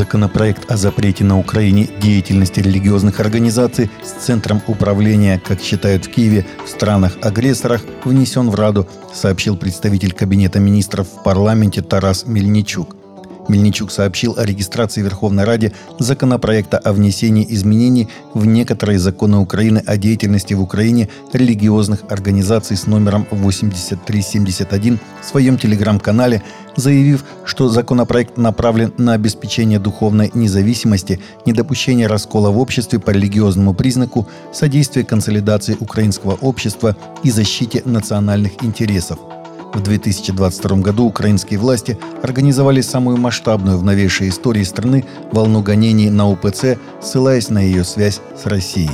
Законопроект о запрете на Украине деятельности религиозных организаций с центром управления, как считают в Киеве, в странах-агрессорах внесен в Раду, сообщил представитель Кабинета министров в парламенте Тарас Мельничук. Мельничук сообщил о регистрации в Верховной Раде законопроекта о внесении изменений в некоторые законы Украины о деятельности в Украине религиозных организаций с номером 8371 в своем телеграм-канале, заявив, что законопроект направлен на обеспечение духовной независимости, недопущение раскола в обществе по религиозному признаку, содействие консолидации украинского общества и защите национальных интересов – в 2022 году украинские власти организовали самую масштабную в новейшей истории страны волну гонений на УПЦ, ссылаясь на ее связь с Россией.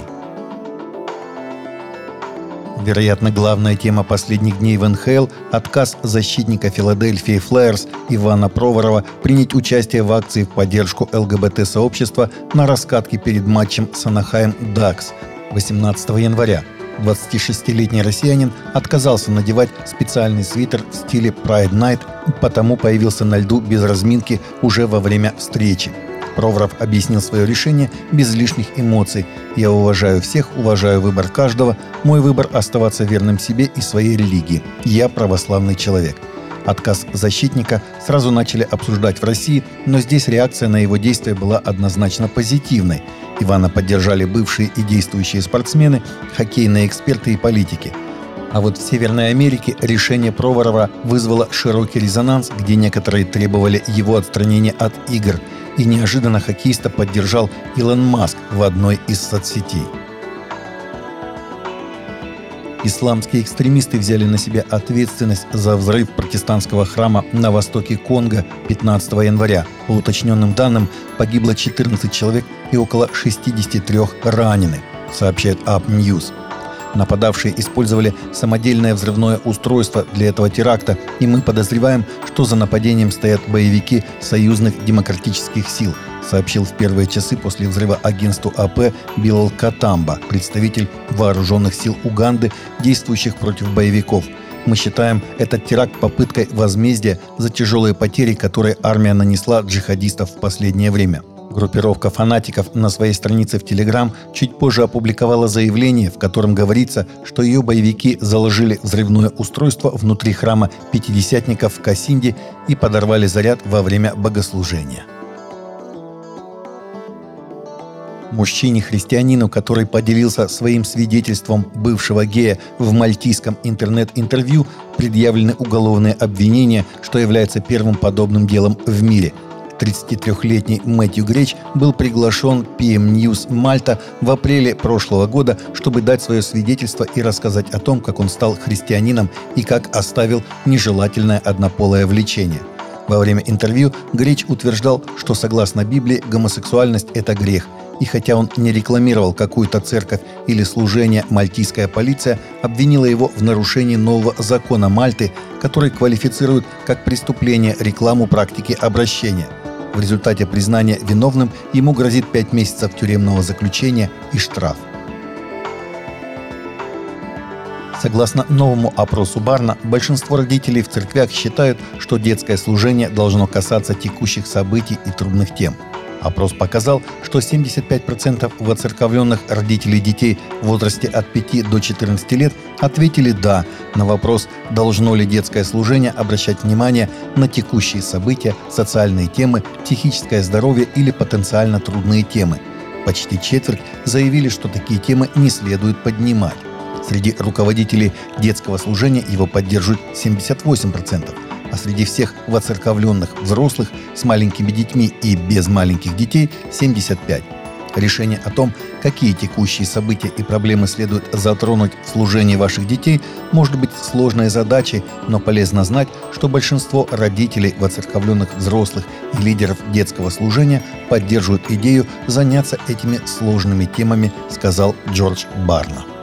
Вероятно, главная тема последних дней в НХЛ – отказ защитника Филадельфии Флайерс Ивана Проворова принять участие в акции в поддержку ЛГБТ-сообщества на раскатке перед матчем с Анахайм Дакс 18 января – 26-летний россиянин отказался надевать специальный свитер в стиле Pride Night, потому появился на льду без разминки уже во время встречи. Проворов объяснил свое решение без лишних эмоций. «Я уважаю всех, уважаю выбор каждого. Мой выбор – оставаться верным себе и своей религии. Я православный человек». Отказ защитника сразу начали обсуждать в России, но здесь реакция на его действия была однозначно позитивной – Ивана поддержали бывшие и действующие спортсмены, хоккейные эксперты и политики. А вот в Северной Америке решение Проворова вызвало широкий резонанс, где некоторые требовали его отстранения от игр. И неожиданно хоккеиста поддержал Илон Маск в одной из соцсетей. Исламские экстремисты взяли на себя ответственность за взрыв протестантского храма на востоке Конго 15 января. По уточненным данным, погибло 14 человек и около 63 ранены, сообщает Up News. Нападавшие использовали самодельное взрывное устройство для этого теракта, и мы подозреваем, что за нападением стоят боевики союзных демократических сил, сообщил в первые часы после взрыва агентству АП Билал Катамба, представитель вооруженных сил Уганды, действующих против боевиков. Мы считаем этот теракт попыткой возмездия за тяжелые потери, которые армия нанесла джихадистов в последнее время. Группировка фанатиков на своей странице в Телеграм чуть позже опубликовала заявление, в котором говорится, что ее боевики заложили взрывное устройство внутри храма пятидесятников в Касинде и подорвали заряд во время богослужения. Мужчине-христианину, который поделился своим свидетельством бывшего гея в мальтийском интернет-интервью, предъявлены уголовные обвинения, что является первым подобным делом в мире – 33-летний Мэтью Греч был приглашен PM News Мальта в апреле прошлого года, чтобы дать свое свидетельство и рассказать о том, как он стал христианином и как оставил нежелательное однополое влечение. Во время интервью Греч утверждал, что согласно Библии гомосексуальность – это грех, и хотя он не рекламировал какую-то церковь или служение, мальтийская полиция обвинила его в нарушении нового закона Мальты, который квалифицирует как преступление рекламу практики обращения – в результате признания виновным ему грозит 5 месяцев тюремного заключения и штраф. Согласно новому опросу Барна, большинство родителей в церквях считают, что детское служение должно касаться текущих событий и трудных тем – Опрос показал, что 75% воцерковленных родителей детей в возрасте от 5 до 14 лет ответили «да» на вопрос, должно ли детское служение обращать внимание на текущие события, социальные темы, психическое здоровье или потенциально трудные темы. Почти четверть заявили, что такие темы не следует поднимать. Среди руководителей детского служения его поддерживают 78%, а среди всех воцерковленных взрослых с маленькими детьми и без маленьких детей 75. Решение о том, какие текущие события и проблемы следует затронуть в служении ваших детей, может быть сложной задачей, но полезно знать, что большинство родителей воцерковленных взрослых и лидеров детского служения поддерживают идею заняться этими сложными темами, сказал Джордж Барна.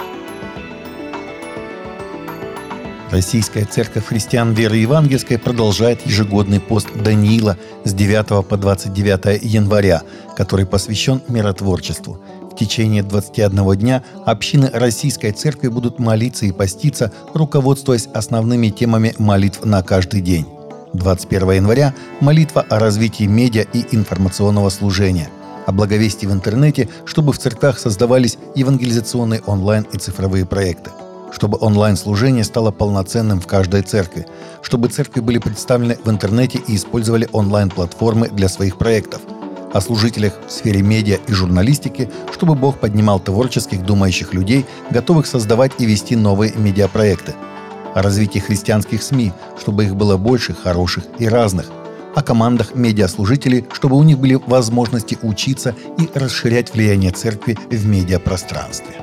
Российская церковь христиан веры евангельской продолжает ежегодный пост Даниила с 9 по 29 января, который посвящен миротворчеству. В течение 21 дня общины Российской Церкви будут молиться и поститься, руководствуясь основными темами молитв на каждый день. 21 января – молитва о развитии медиа и информационного служения, о благовестии в интернете, чтобы в церквях создавались евангелизационные онлайн и цифровые проекты, чтобы онлайн-служение стало полноценным в каждой церкви, чтобы церкви были представлены в интернете и использовали онлайн-платформы для своих проектов, о служителях в сфере медиа и журналистики, чтобы Бог поднимал творческих думающих людей, готовых создавать и вести новые медиапроекты – о развитии христианских СМИ, чтобы их было больше, хороших и разных, о командах медиаслужителей, чтобы у них были возможности учиться и расширять влияние церкви в медиапространстве.